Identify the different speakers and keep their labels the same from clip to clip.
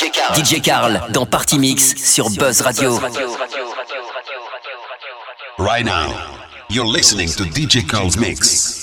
Speaker 1: DJ Carl. DJ Carl dans Party Mix sur Buzz Radio.
Speaker 2: Right now, you're listening to DJ Carl's Mix.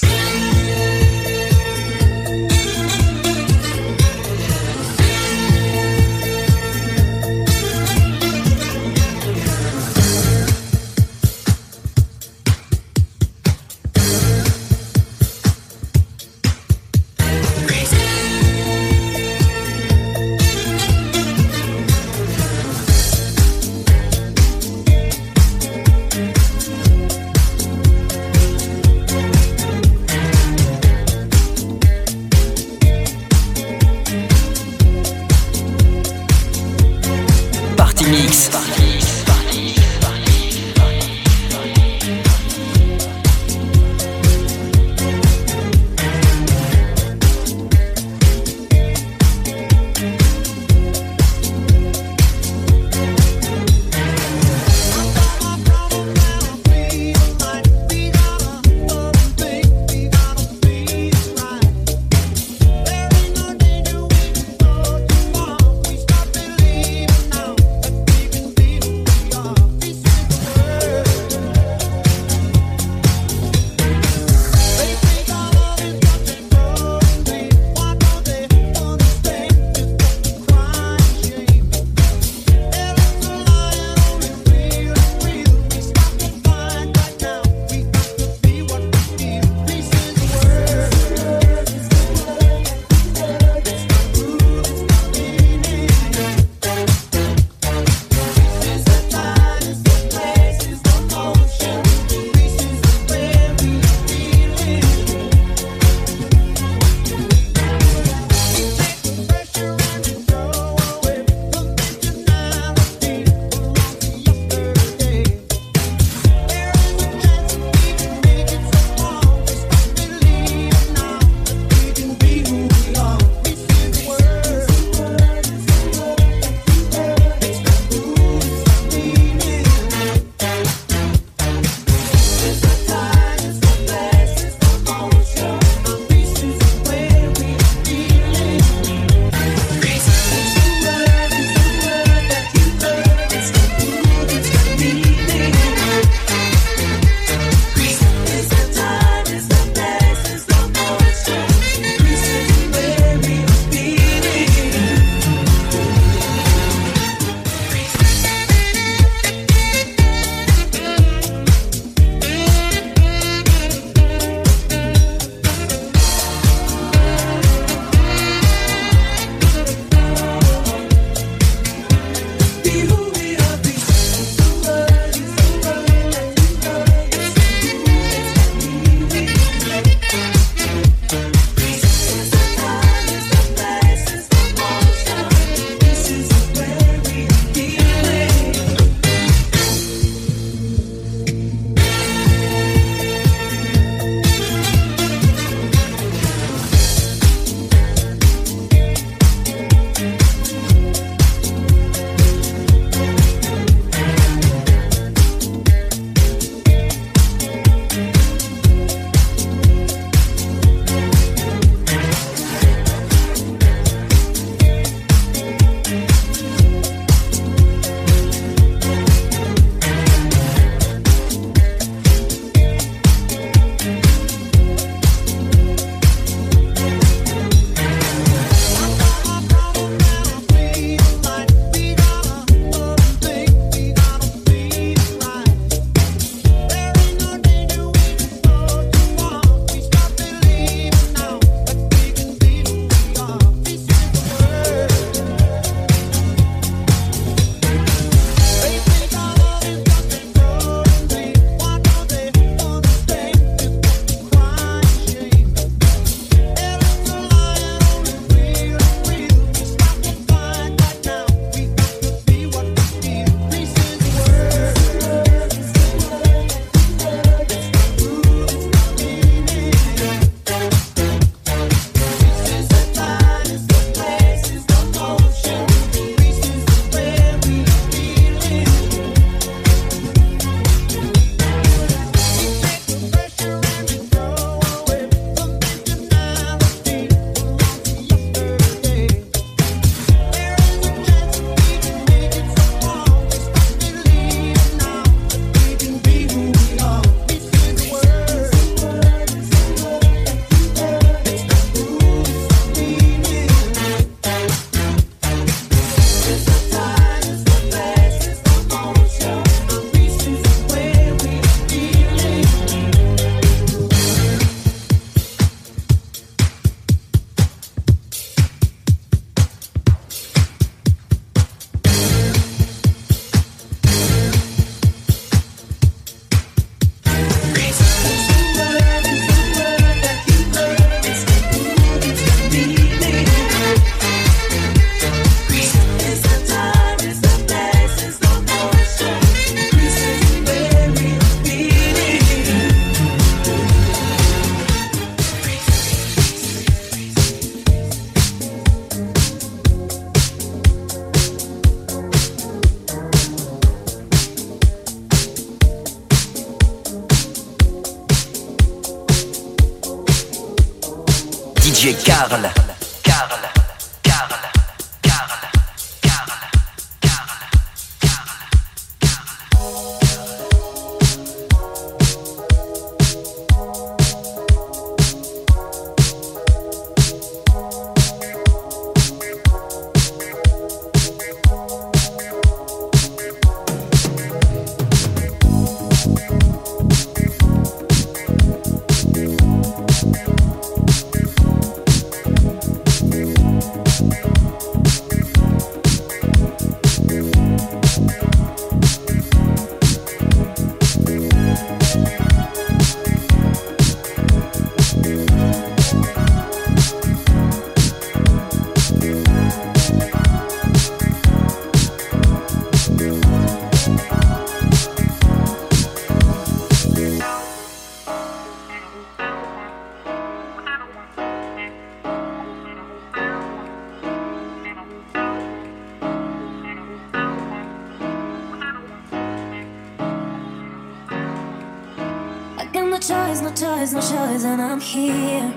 Speaker 3: And I'm here.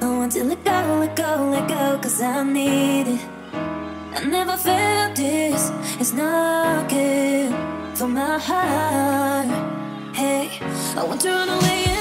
Speaker 3: I want to let go, let go, let go, cause I need it. I never felt this, it's not good for my heart. Hey, I want to run away.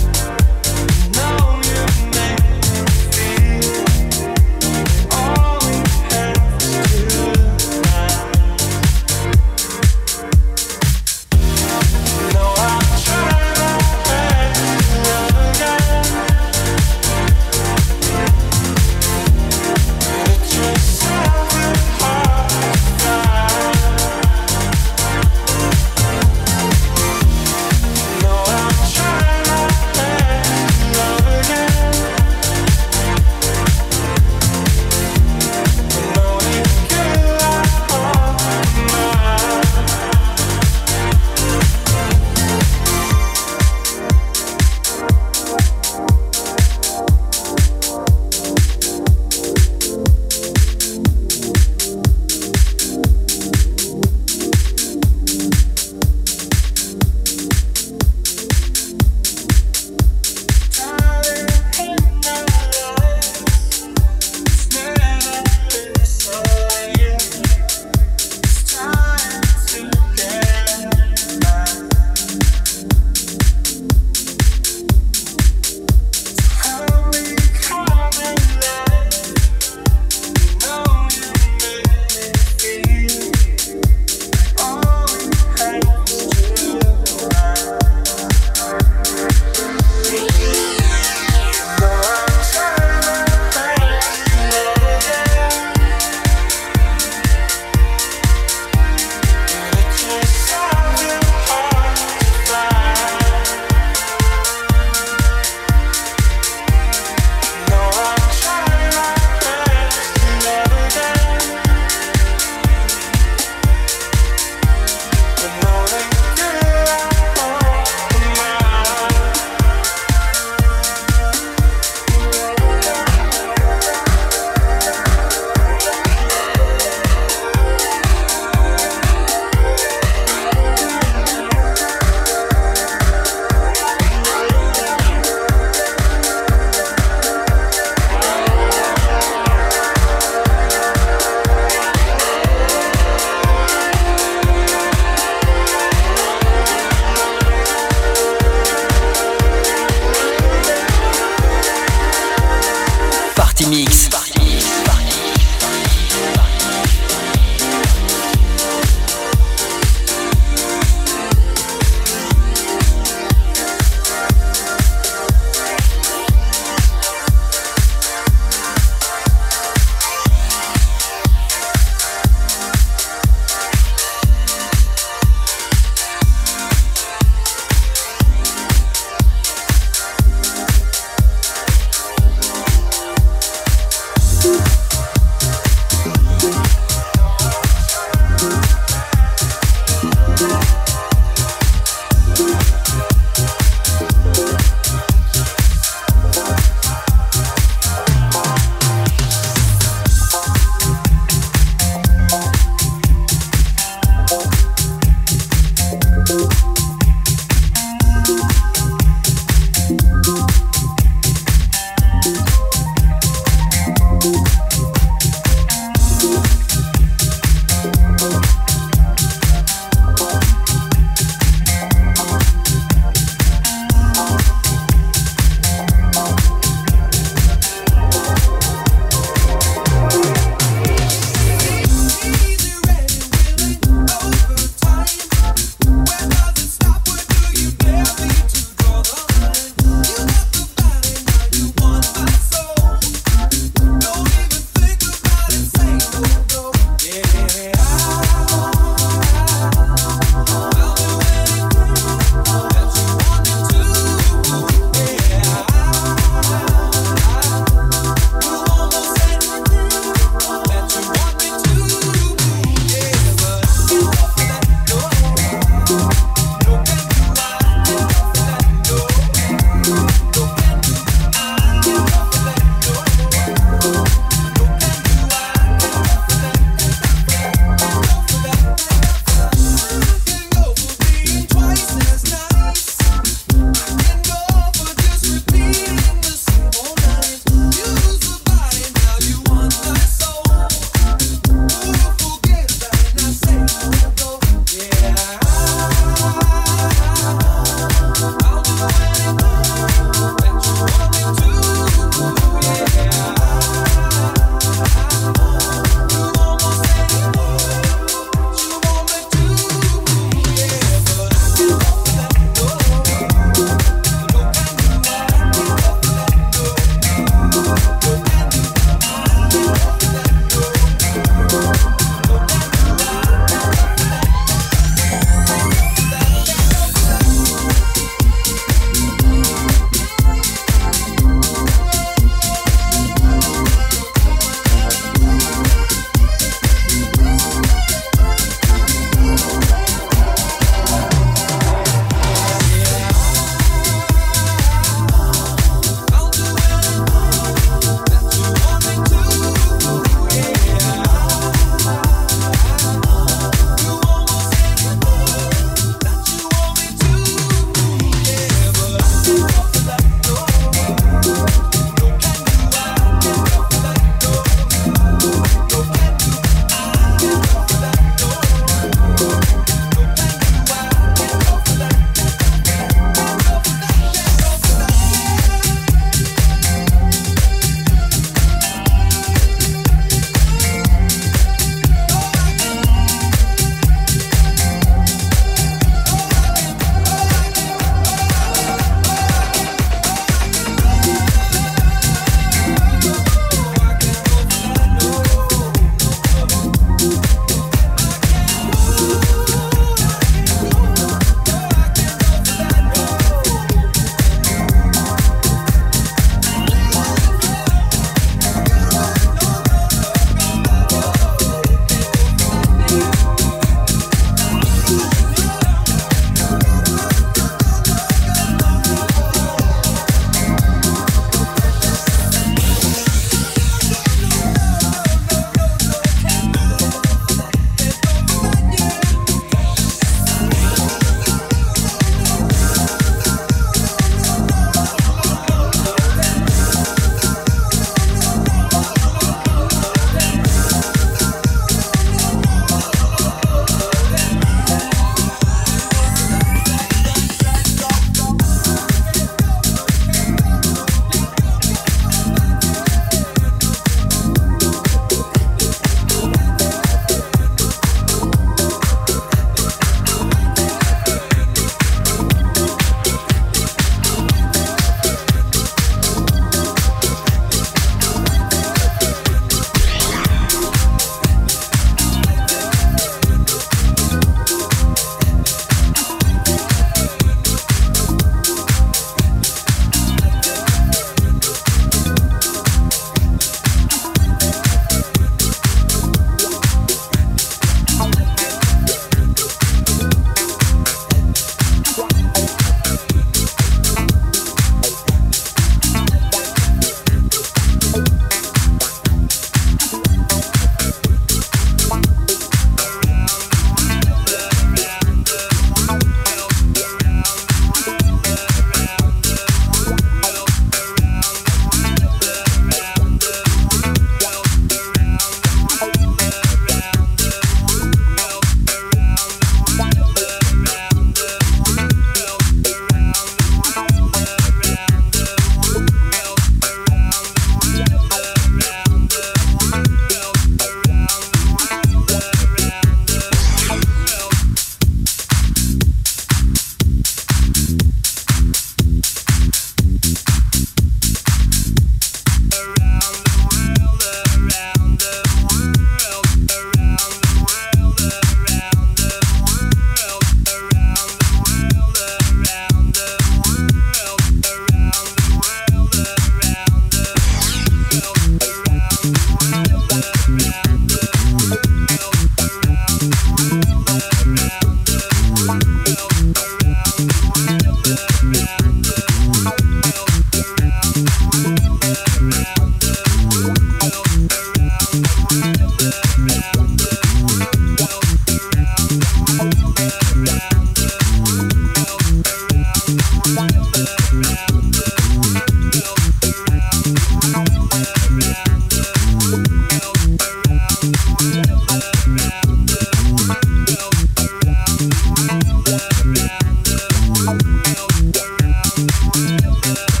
Speaker 4: Yeah.